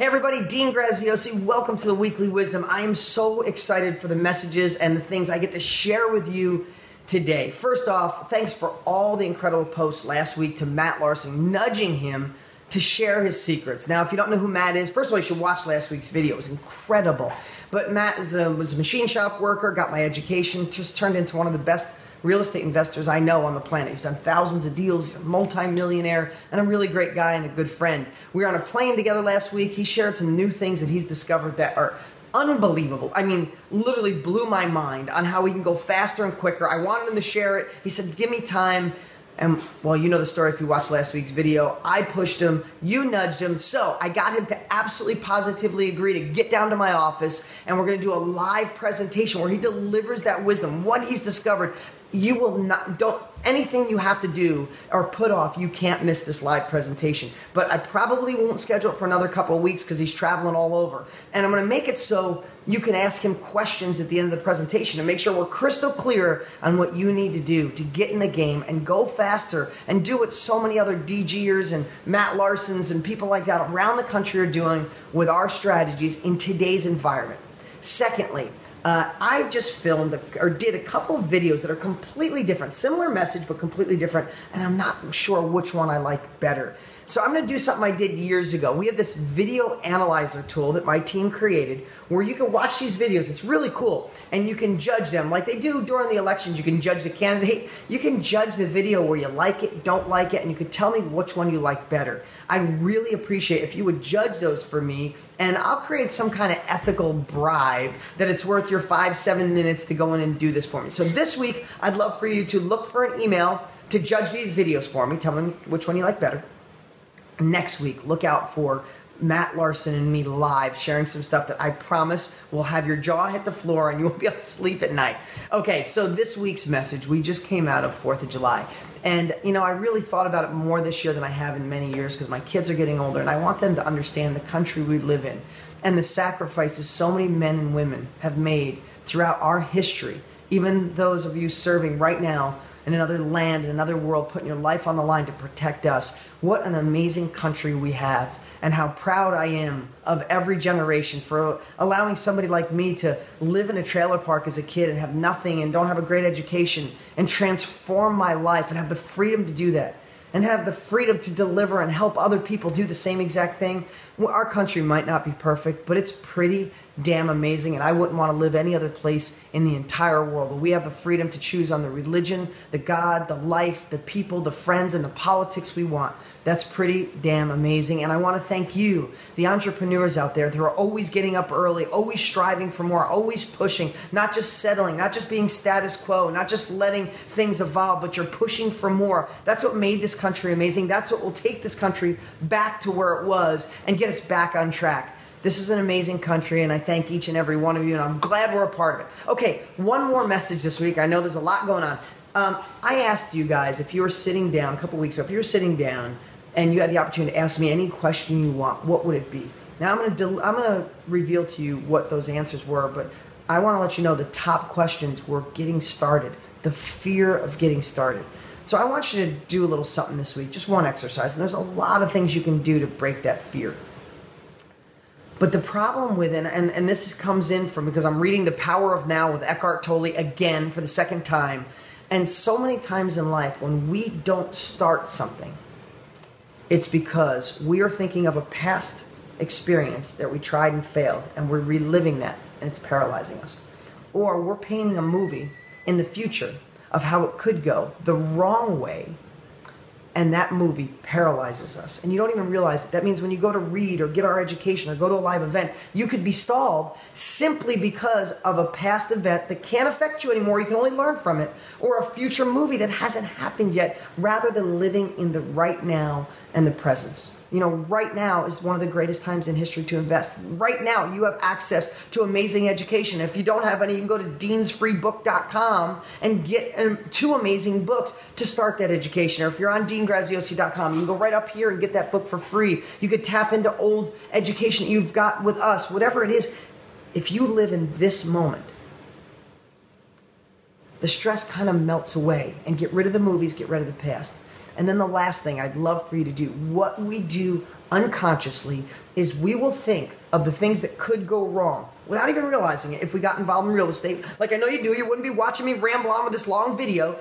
Hey everybody, Dean Graziosi. Welcome to the Weekly Wisdom. I am so excited for the messages and the things I get to share with you today. First off, thanks for all the incredible posts last week to Matt Larson, nudging him to share his secrets. Now, if you don't know who Matt is, first of all, you should watch last week's video. It was incredible. But Matt a, was a machine shop worker, got my education, just turned into one of the best real estate investors I know on the planet. He's done thousands of deals, he's a multi-millionaire, and a really great guy and a good friend. We were on a plane together last week. He shared some new things that he's discovered that are unbelievable. I mean, literally blew my mind on how he can go faster and quicker. I wanted him to share it. He said, Give me time. And well, you know the story if you watched last week's video. I pushed him, you nudged him. So I got him to absolutely positively agree to get down to my office and we're gonna do a live presentation where he delivers that wisdom, what he's discovered. You will not, don't, anything you have to do or put off, you can't miss this live presentation. But I probably won't schedule it for another couple of weeks because he's traveling all over. And I'm gonna make it so you can ask him questions at the end of the presentation and make sure we're crystal clear on what you need to do to get in the game and go faster and do what so many other DGers and Matt Larsons and people like that around the country are doing with our strategies in today's environment. Secondly, uh, I've just filmed a, or did a couple of videos that are completely different, similar message but completely different, and I'm not sure which one I like better. So I'm going to do something I did years ago. We have this video analyzer tool that my team created where you can watch these videos. It's really cool, and you can judge them like they do during the elections. You can judge the candidate. You can judge the video where you like it, don't like it, and you can tell me which one you like better. I'd really appreciate if you would judge those for me, and I'll create some kind of ethical bribe that it's worth your five, seven minutes to go in and do this for me. So this week, I'd love for you to look for an email to judge these videos for me. Tell me which one you like better next week, look out for Matt Larson and me live sharing some stuff that I promise will have your jaw hit the floor and you won't be able to sleep at night. Okay, so this week's message, we just came out of 4th of July. And, you know, I really thought about it more this year than I have in many years because my kids are getting older and I want them to understand the country we live in and the sacrifices so many men and women have made throughout our history, even those of you serving right now in another land, in another world, putting your life on the line to protect us. What an amazing country we have, and how proud I am of every generation for allowing somebody like me to live in a trailer park as a kid and have nothing and don't have a great education and transform my life and have the freedom to do that and have the freedom to deliver and help other people do the same exact thing. Our country might not be perfect, but it's pretty damn amazing, and I wouldn't want to live any other place in the entire world. We have the freedom to choose on the religion, the God, the life, the people, the friends, and the politics we want. That's pretty damn amazing. And I want to thank you, the entrepreneurs out there who are always getting up early, always striving for more, always pushing, not just settling, not just being status quo, not just letting things evolve, but you're pushing for more. That's what made this country amazing. That's what will take this country back to where it was and get us back on track. This is an amazing country, and I thank each and every one of you, and I'm glad we're a part of it. Okay, one more message this week. I know there's a lot going on. Um, I asked you guys if you were sitting down a couple weeks ago, if you were sitting down and you had the opportunity to ask me any question you want, what would it be? Now I'm going to del- I'm going to reveal to you what those answers were, but I want to let you know the top questions were getting started, the fear of getting started. So I want you to do a little something this week, just one exercise, and there's a lot of things you can do to break that fear. But the problem with it, and, and this is, comes in from because I'm reading The Power of Now with Eckhart Tolle again for the second time. And so many times in life, when we don't start something, it's because we are thinking of a past experience that we tried and failed, and we're reliving that, and it's paralyzing us. Or we're painting a movie in the future of how it could go the wrong way and that movie paralyzes us. And you don't even realize it. That means when you go to read or get our education or go to a live event you could be stalled simply because of a past event that can't affect you anymore. You can only learn from it. Or a future movie that hasn't happened yet rather than living in the right now and the presence you know, right now is one of the greatest times in history to invest. Right now, you have access to amazing education. If you don't have any, you can go to deansfreebook.com and get um, two amazing books to start that education. Or if you're on deangraziosi.com, you can go right up here and get that book for free. You could tap into old education that you've got with us, whatever it is. If you live in this moment, the stress kind of melts away and get rid of the movies, get rid of the past. And then the last thing I'd love for you to do what we do unconsciously is we will think of the things that could go wrong without even realizing it if we got involved in real estate. Like I know you do, you wouldn't be watching me ramble on with this long video.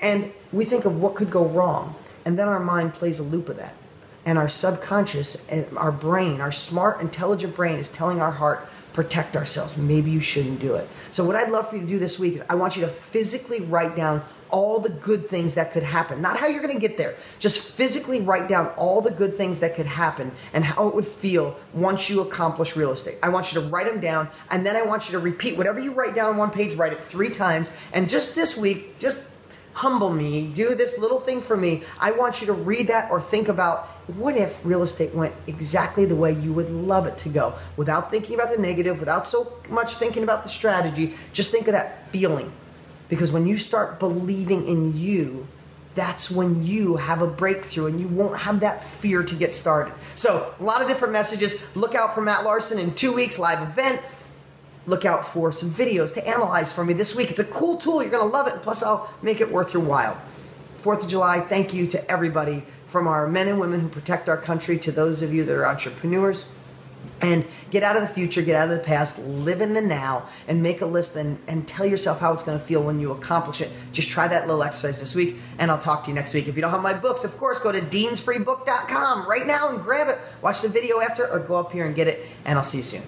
And we think of what could go wrong. And then our mind plays a loop of that. And our subconscious, our brain, our smart, intelligent brain is telling our heart, protect ourselves. Maybe you shouldn't do it. So, what I'd love for you to do this week is I want you to physically write down all the good things that could happen. Not how you're going to get there. Just physically write down all the good things that could happen and how it would feel once you accomplish real estate. I want you to write them down and then I want you to repeat whatever you write down on one page, write it three times. And just this week, just humble me, do this little thing for me. I want you to read that or think about what if real estate went exactly the way you would love it to go without thinking about the negative, without so much thinking about the strategy. Just think of that feeling. Because when you start believing in you, that's when you have a breakthrough and you won't have that fear to get started. So, a lot of different messages. Look out for Matt Larson in two weeks, live event look out for some videos to analyze for me this week. It's a cool tool. You're going to love it. Plus, I'll make it worth your while. 4th of July, thank you to everybody from our men and women who protect our country to those of you that are entrepreneurs. And get out of the future, get out of the past, live in the now, and make a list and, and tell yourself how it's going to feel when you accomplish it. Just try that little exercise this week, and I'll talk to you next week. If you don't have my books, of course, go to deansfreebook.com right now and grab it. Watch the video after, or go up here and get it, and I'll see you soon.